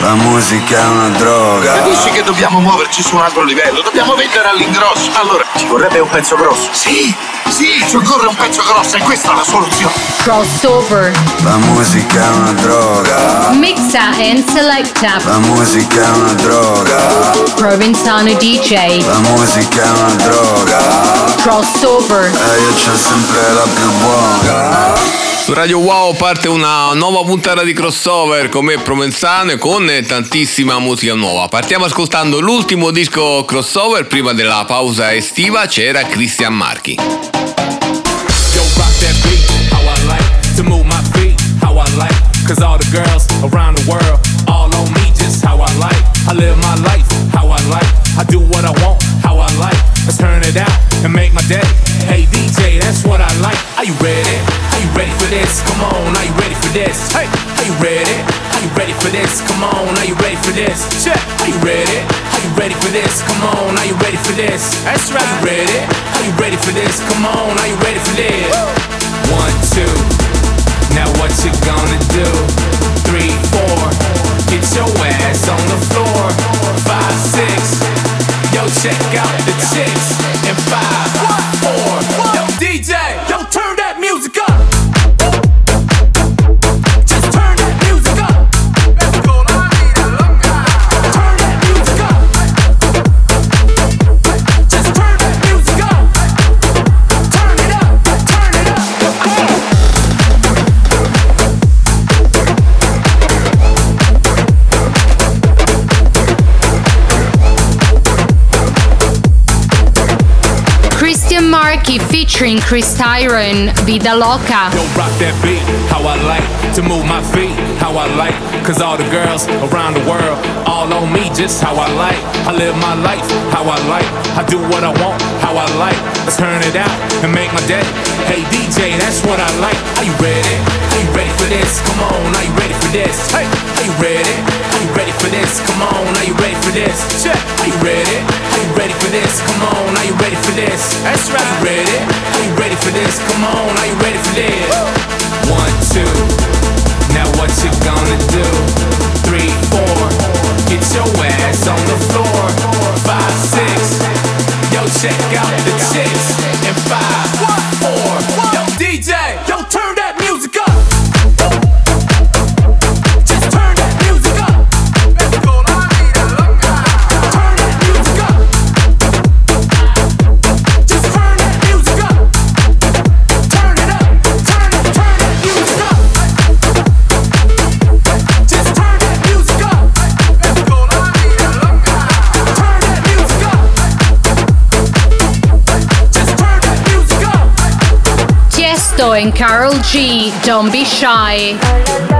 la musica è una droga. Capisci che dobbiamo muoverci su un altro livello? Dobbiamo vendere all'ingrosso. Allora, ci vorrebbe un pezzo grosso. Sì, sì, ci occorre un pezzo grosso e questa è la soluzione. Crossover. La musica è una droga. Mixa and selecta. La musica è una droga. Provenzano DJ. La musica è una droga. Crossover. E io c'ho sempre la più buona. Su Radio Wow parte una nuova puntata di crossover con me Provenzano e con tantissima musica nuova. Partiamo ascoltando l'ultimo disco crossover prima della pausa estiva, c'era Christian Marchi. Yo, rock that beat, how I like to move my feet, how I like, cause all the girls around the world, all on me, just how I like. I live my life, how I like, I do what I want, how I like. Let's turn it out and make my day. Hey DJ, that's what I like. Are you ready? Are you ready for this? Come on, are you ready for this? Hey, are you ready? Are you ready for this? Come on, are you ready for this? Check. Are you ready? Are you ready for this? Come on, are you ready for this? That's right. Are you ready? Are you ready for this? Come on, are you ready for this? One, two. Now what you gonna do? Three, four. Get your ass on the floor. Five, six. Yo, check out the chicks. And five, four. Yo, DJ. Yo, turn that music up. Featuring Chris Tyron, Vida Loca. Yo, rock that beat, how I like to move my feet, how I like, cause all the girls around the world, all on me, just how I like. I live my life, how I like. I do what I want, how I like. Let's turn it out and make my day. Hey DJ, that's what I like. Are you ready? You ready for this? Come on, are you ready for this? Hey, are you ready? Are you ready for this? Come on, are you ready for this? Check. Are you ready? Are you ready for this? Come on, are you ready for this? That's right. Are you ready? Are you ready for this? Come on, are you ready for this? One, two. Now what you gonna do? Three, four. Get your ass on the floor. Five, six. Yo, check out the chicks. And five, four. Yo, DJ. Yo, turn and Carol G. Don't be shy.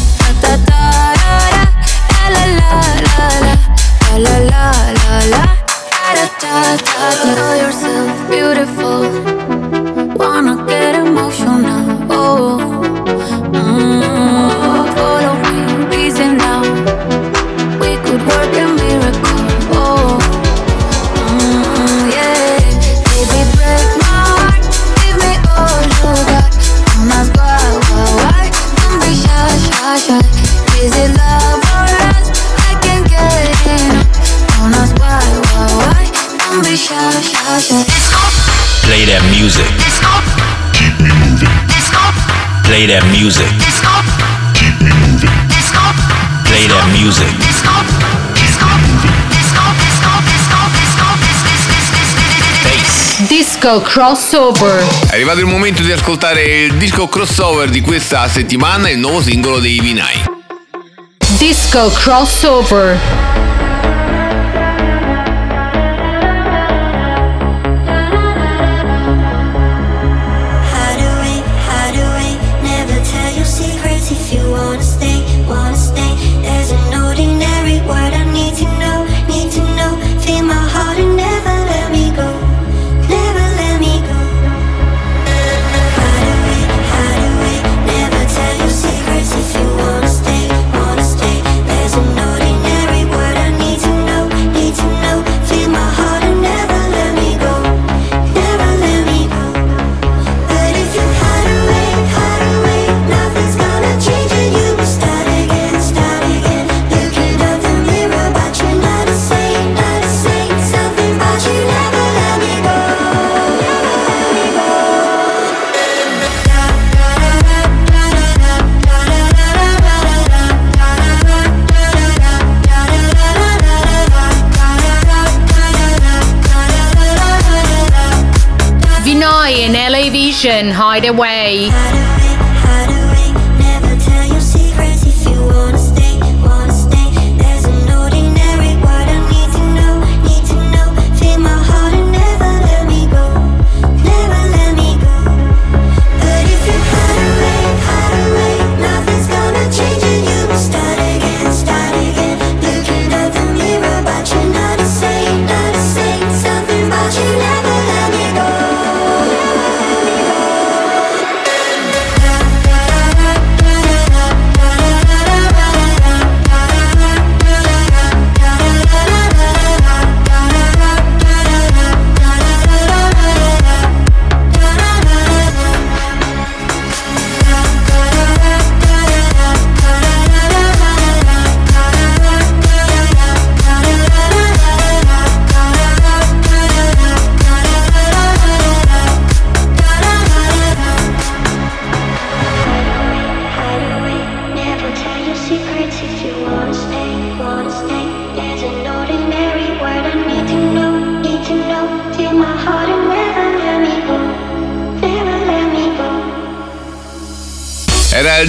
that music. Play that music. Disco Crossover. È arrivato il momento di ascoltare il disco crossover di questa settimana, il nuovo singolo dei Vinai. Disco Crossover. away.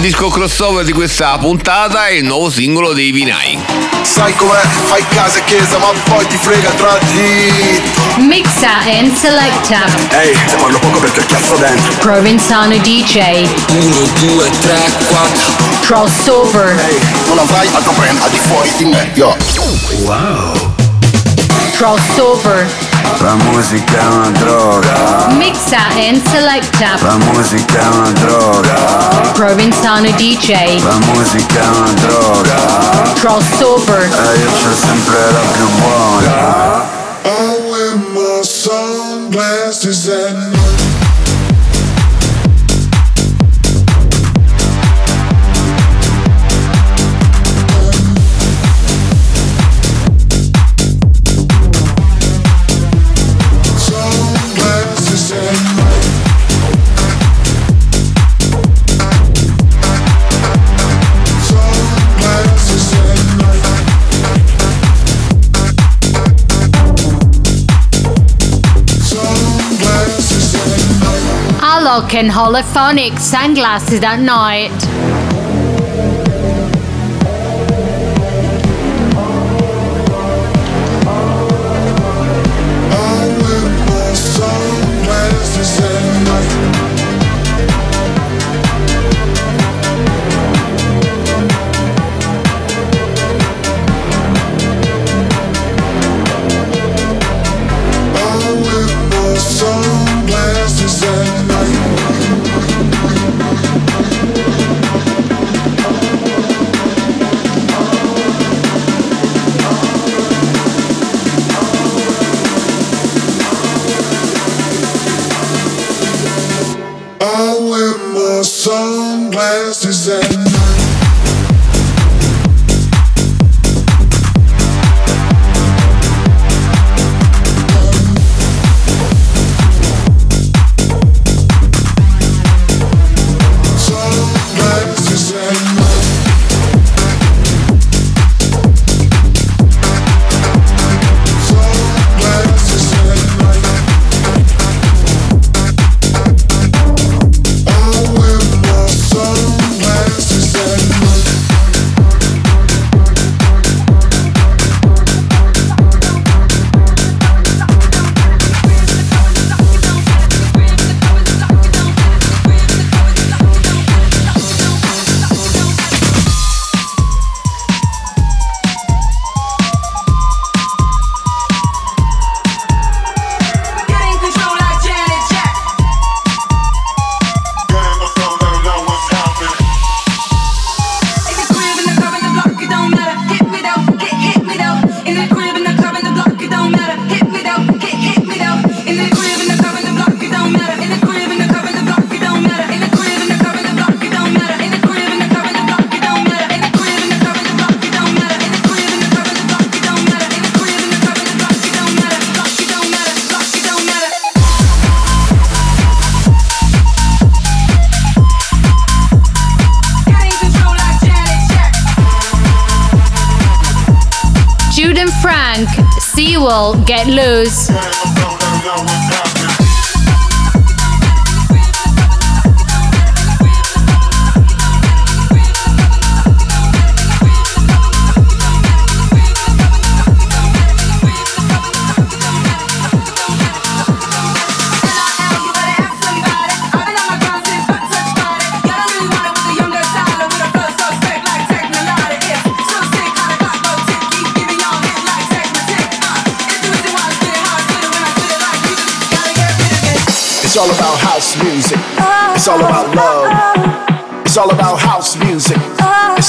disco crossover di questa puntata è il nuovo singolo dei Vinai. Sai com'è? Fai casa e chiesa, ma poi ti frega tra di. Mixa and selecta. Ehi, hey, te parlo poco perché ho chiasso dentro. Provinzano DJ. 1, 2, 3, 4. Crossover. Ehi, hey, non avrai altro brand al di fuori di me, yo. Wow. Crossover. La música è una droga. Mixa and selecta. La musica è una droga. Provinzano DJ. La musica è una droga. Crossover. E eh, io c'ho sempre la più buona. Oh, in my sunglasses and Vulcan holophonic sunglasses at night.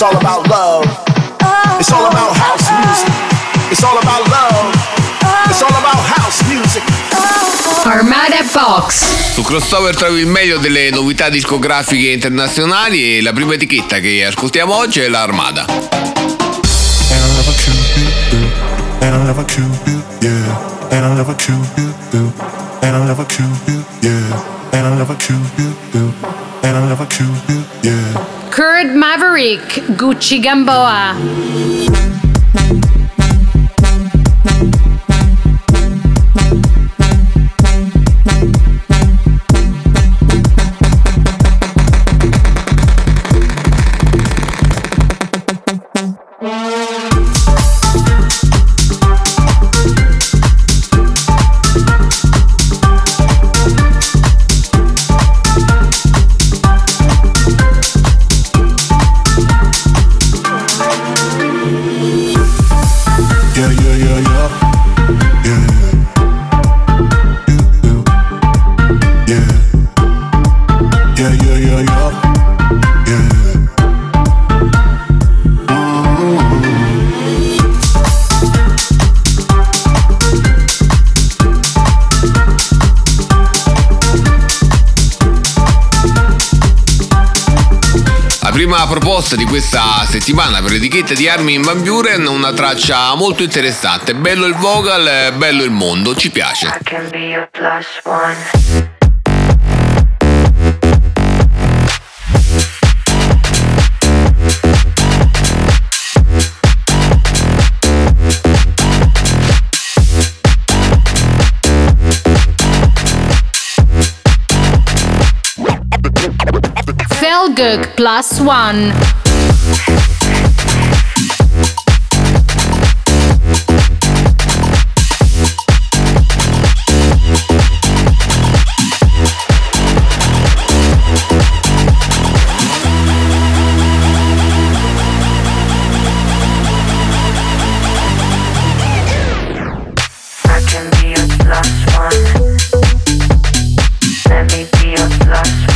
all about love. It's all about house music. It's all about love. It's all about house music. Armada Box. Su Crossover trovi il meglio delle novità discografiche internazionali e la prima etichetta che ascoltiamo oggi è l'Armada. And Curd Maverick, Gucci Gamboa. traccia di questa settimana per l'etichetta di Armin Van Buren, una traccia molto interessante. Bello il vocal, bello il mondo, ci piace. I Plus One. can be plus one. Let me be your plus one.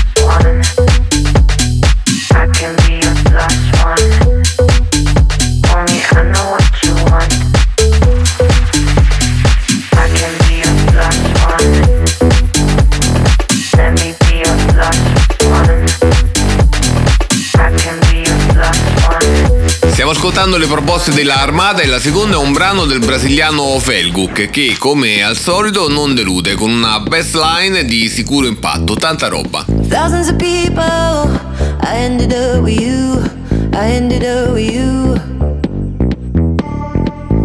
Ascoltando le proposte della Armata e la seconda è un brano del brasiliano Felguk che, come al solito, non delude con una best line di sicuro impatto, tanta roba. Thousands of people, I ended up with you. I ended up with you.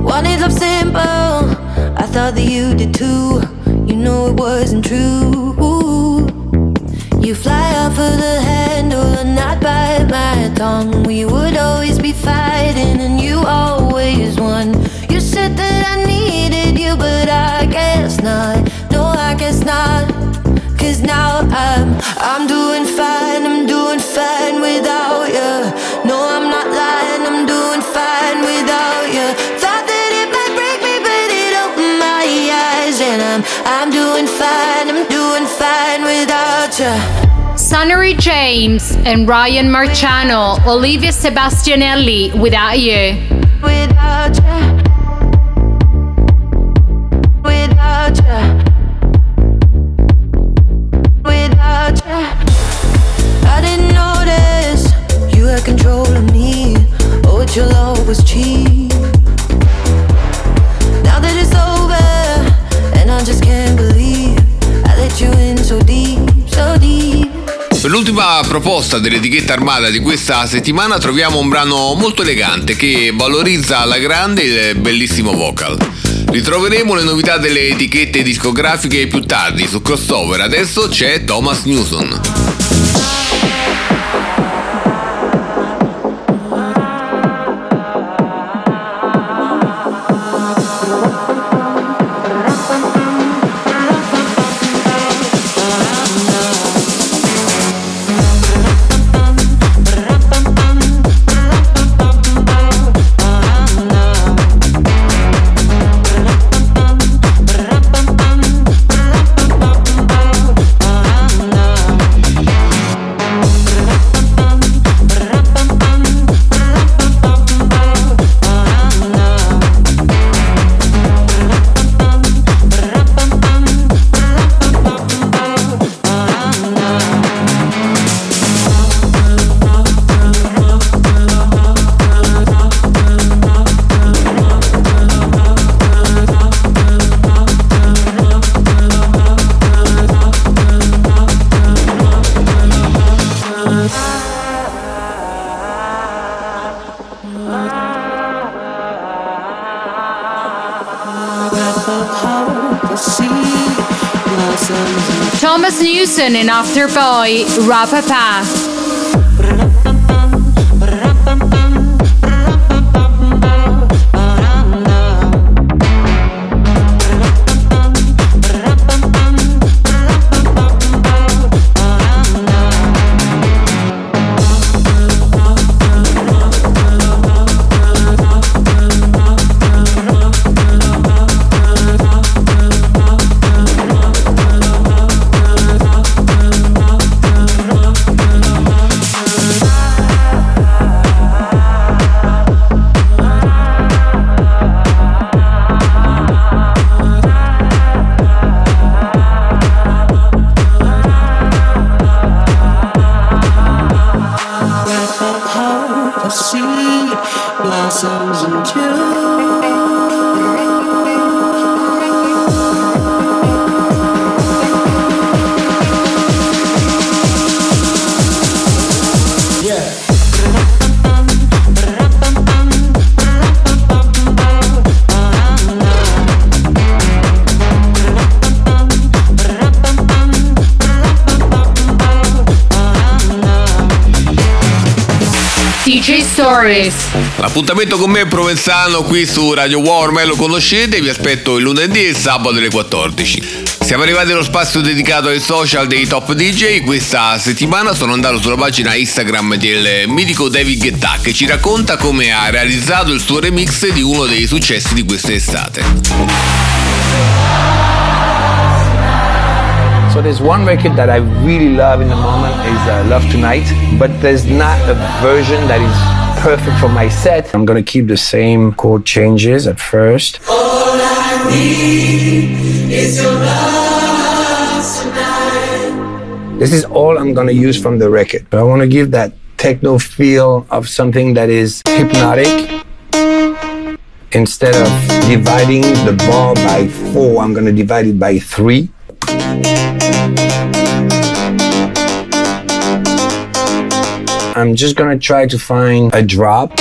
Wanted love simple, I thought that you did too. You know it wasn't true. You fly off of the handle and not bite my tongue. We would always be fighting and you always won. You said that I needed you, but I guess not. No, I guess not. Cause now I'm I'm doing fine, I'm doing fine without you. No, I'm not lying, I'm doing fine without you. I'm doing fine, I'm doing fine without you. Sunnery James and Ryan Marciano, Olivia Sebastianelli, Without You. Without you, without you, proposta dell'etichetta armata di questa settimana troviamo un brano molto elegante che valorizza alla grande il bellissimo vocal. Ritroveremo le novità delle etichette discografiche più tardi su crossover, adesso c'è Thomas Newson. Thomas Newson and After Boy, Rapapa. DJ Stories. L'appuntamento con me è Provenzano qui su Radio Warm, lo conoscete, vi aspetto il lunedì e il sabato alle 14. Siamo arrivati allo spazio dedicato ai social dei top DJ, questa settimana sono andato sulla pagina Instagram del mitico David Guetta che ci racconta come ha realizzato il suo remix di uno dei successi di quest'estate. So there's one record that I really love in the moment is uh, Love Tonight, but there's not a version that is perfect for my set. I'm gonna keep the same chord changes at first. All I need is your love tonight. This is all I'm gonna use from the record, but I wanna give that techno feel of something that is hypnotic. Instead of dividing the bar by four, I'm gonna divide it by three. I'm just gonna try to find a drop.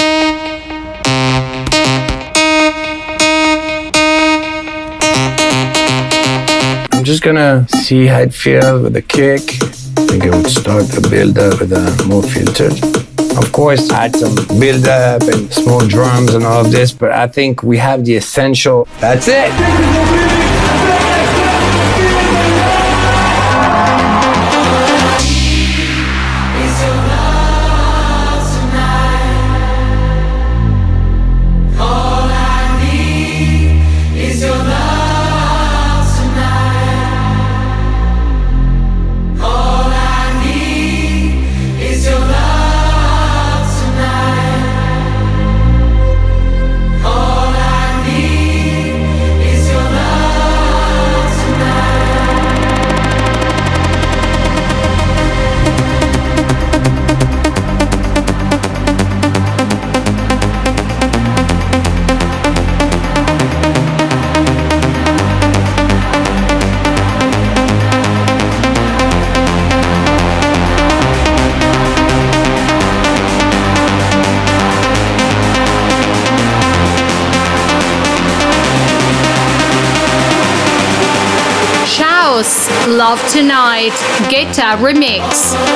I'm just gonna see how it feels with the kick. I think I would start the build up with a more filtered. Of course, add some build up and small drums and all of this, but I think we have the essential. That's it. Love Tonight, Guitar Remix.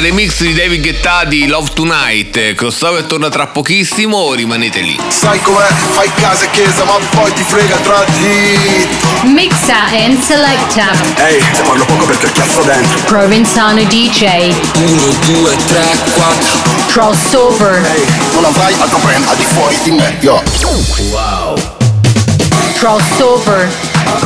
Remix di David Guetta di Love Tonight. Crossover torna tra pochissimo, rimanete lì. Sai com'è? Fai casa e chiesa, ma poi ti frega tra di. Mixa and Selecta. Ehi, se parlo poco perché cazzo dentro. Provenzano DJ. 1, 2, 3, 4. Crossover. Ehi, non avrai altro brand al di fuori di me, yo. Wow. Crossover.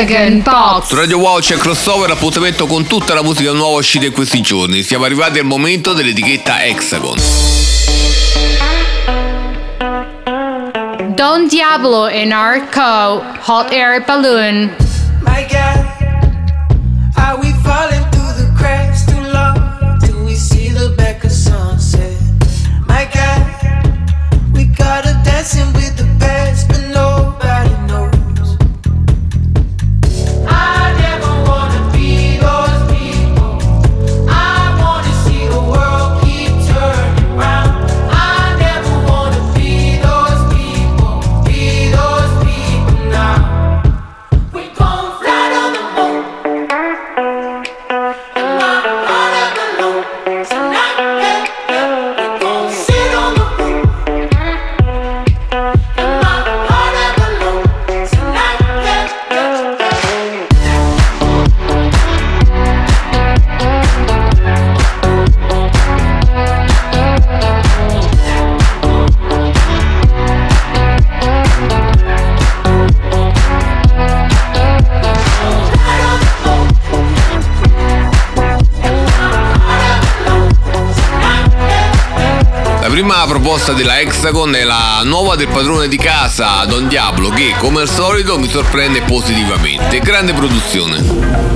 Hexagon Box. Su Radio Wow c'è crossover, appuntamento con tutta la musica nuova uscita in questi giorni. Siamo arrivati al momento dell'etichetta Hexagon. Don Diablo in Arco, Hot Air Balloon. My God, are we falling through the cracks too long? Till we see the back of sunset. My God, we got her dancing with proposta della Hexagon è la nuova del padrone di casa, Don Diablo, che come al solito mi sorprende positivamente. Grande produzione.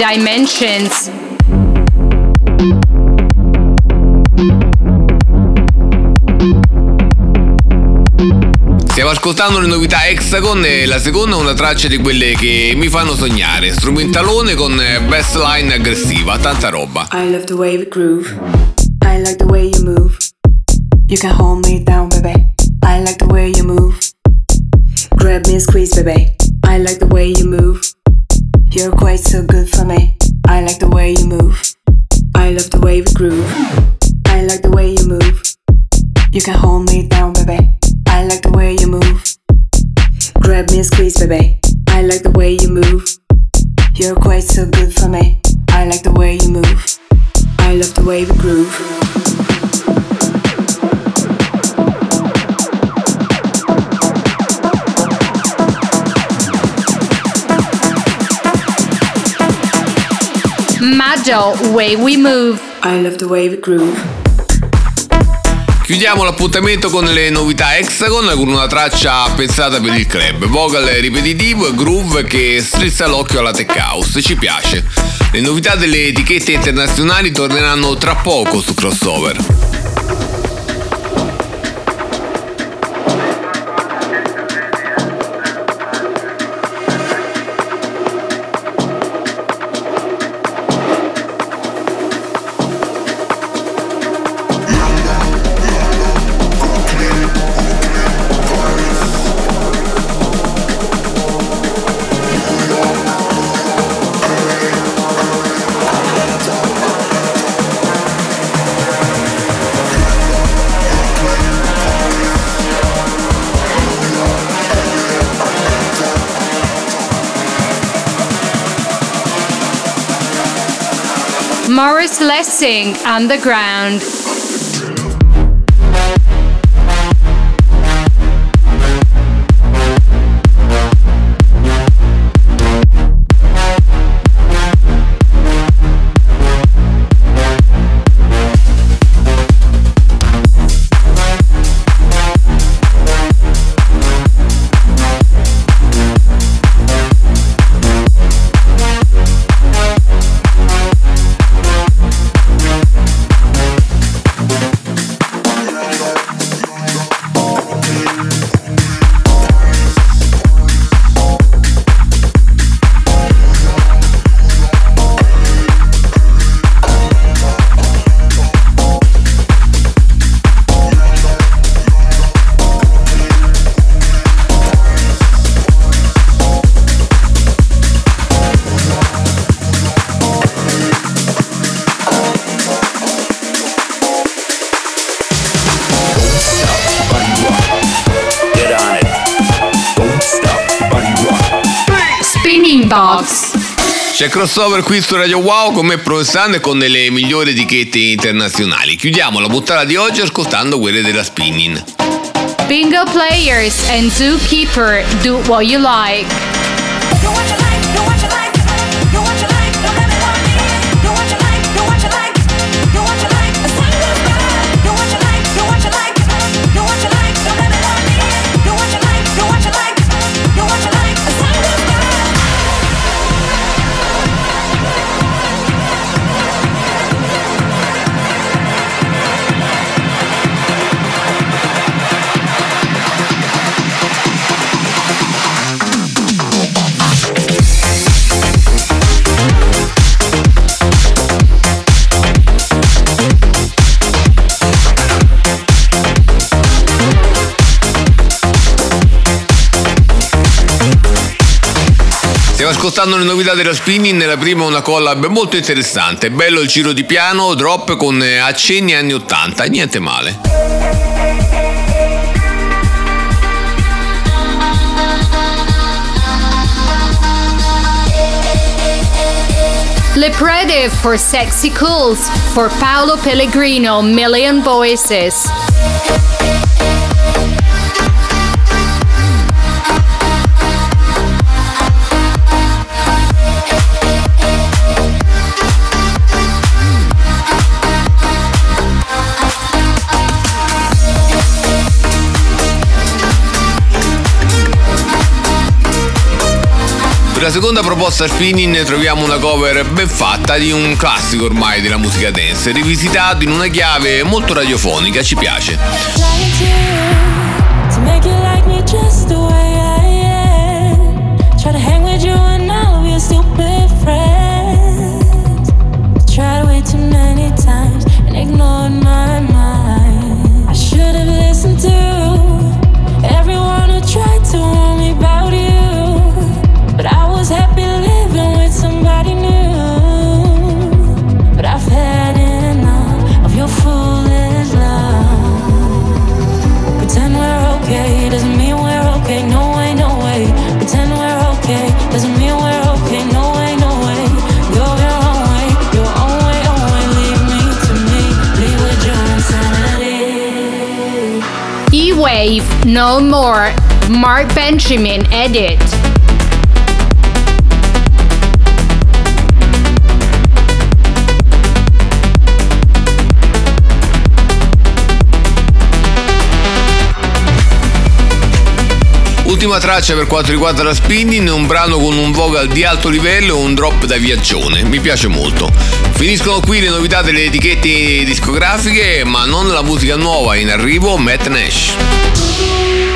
Dimensions. Stiamo ascoltando le novità Hexagon e la seconda è una traccia di quelle che mi fanno sognare. Strumentalone con eh, bassline aggressiva, tanta roba. I love the way we groove. I like the way you move. You can hold me down, You're quite so good for me. I like the way you move. I love the way we groove. I like the way you move. You can hold me down, baby. I like the way you move. Grab me and squeeze, baby. I like the way you move. You're quite so good for me. I like the way you move. I love the way we groove. Majo, Way We Move. I love the way we groove. Chiudiamo l'appuntamento con le novità Hexagon con una traccia pensata per il club, vocal ripetitivo e groove che strizza l'occhio alla tech house, ci piace. Le novità delle etichette internazionali torneranno tra poco su Crossover. Morris Lessing and the ground. Crossover qui su Radio Wow con me Provenzano e con le migliori etichette internazionali. Chiudiamo la puntata di oggi ascoltando quelle della Spinning. Bingo Players and Zookeeper do what you like. Ascoltando le novità della Spinning, nella prima una collab molto interessante, bello il giro di piano, drop con eh, accenni anni 80, niente male. Le Prede for Sexy Cools for Paolo Pellegrino, Million Voices. La seconda proposta Spinning ne troviamo una cover ben fatta di un classico ormai della musica dance, rivisitato in una chiave molto radiofonica, ci piace. Ignored my mind. I should have listened to No More, Mark Benjamin Edit. Traccia per quanto riguarda la spinning, un brano con un vocal di alto livello e un drop da viaggione, mi piace molto. Finiscono qui le novità delle etichette discografiche, ma non la musica nuova, in arrivo Matt Nash.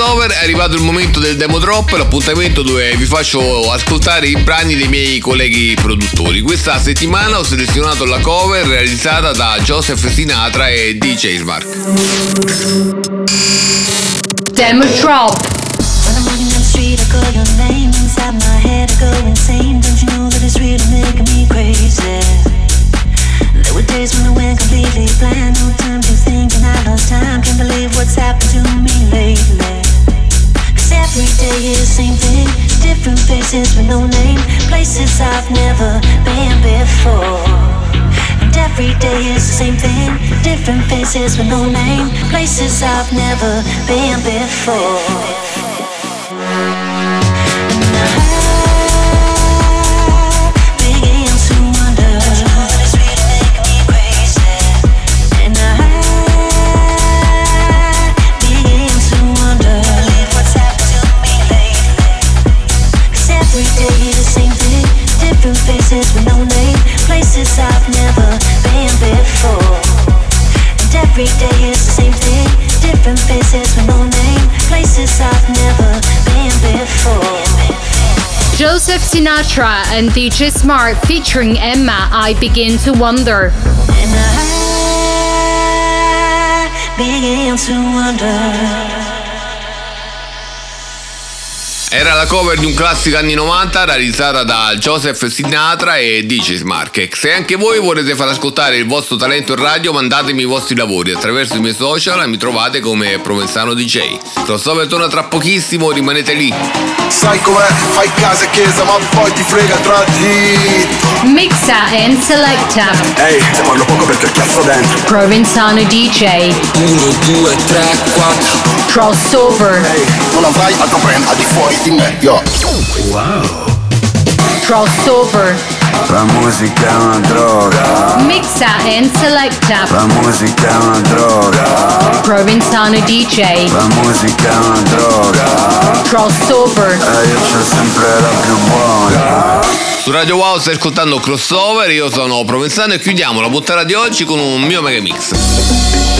Crossover è arrivato il momento del demo drop, l'appuntamento dove vi faccio ascoltare i brani dei miei colleghi produttori. Questa settimana ho selezionato la cover realizzata da Joseph Sinatra e DJ Smart. Demo drop. Street, I call your name inside my head. I go insane. Don't you know that it's really making me crazy? There were days when I went completely blind. No time to think, and I lost time. Can't believe what's happened to me lately. Every day is the same thing. Different faces with no name. Places I've never been before. And every day is the same thing. Different faces with no name. Places I've never been before. Joseph Sinatra and DJ Smart featuring Emma, I Begin to Wonder. Begin to wonder. La cover di un classico anni 90 realizzata da Joseph Sinatra e DJ Smart. Se anche voi volete far ascoltare il vostro talento in radio, mandatemi i vostri lavori attraverso i miei social e mi trovate come Provenzano DJ. Crossover torna tra pochissimo, rimanete lì. Sai com'è? Fai casa e chiesa, ma poi ti frega tra di. Mixa and selecta. Ehi, se parlo poco perché chiasso dentro. Provenzano DJ. 1, 2, 3, 4. Crossover. Non avrai altro brand al di fuori di me, yo. Wow. Crossover. La musica è una droga. Mixa and selecta. La musica è una droga. Provenzano DJ. La musica è una droga. Crossover. E io c'ho sempre la più buona. Su Radio Wow stai ascoltando Crossover, io sono Provenzano e chiudiamo la puntata di oggi con un mio mega mix.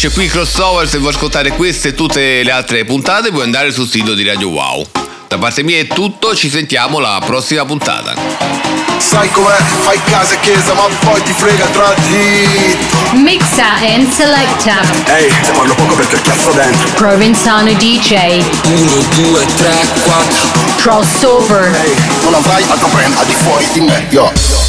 Finisce qui crossover, se vuoi ascoltare queste e tutte le altre puntate puoi andare sul sito di Radio Wow. Da parte mia è tutto, ci sentiamo alla prossima puntata. Sai com'è, fai casa e chiesa ma poi ti frega il tragitto Mixa and selecta. Ehi, se parlo poco perché ho chiasso dentro Provenzano DJ. 1, 2, 3, 4 Crossover. Non avrai altro brand al di fuori di me, yo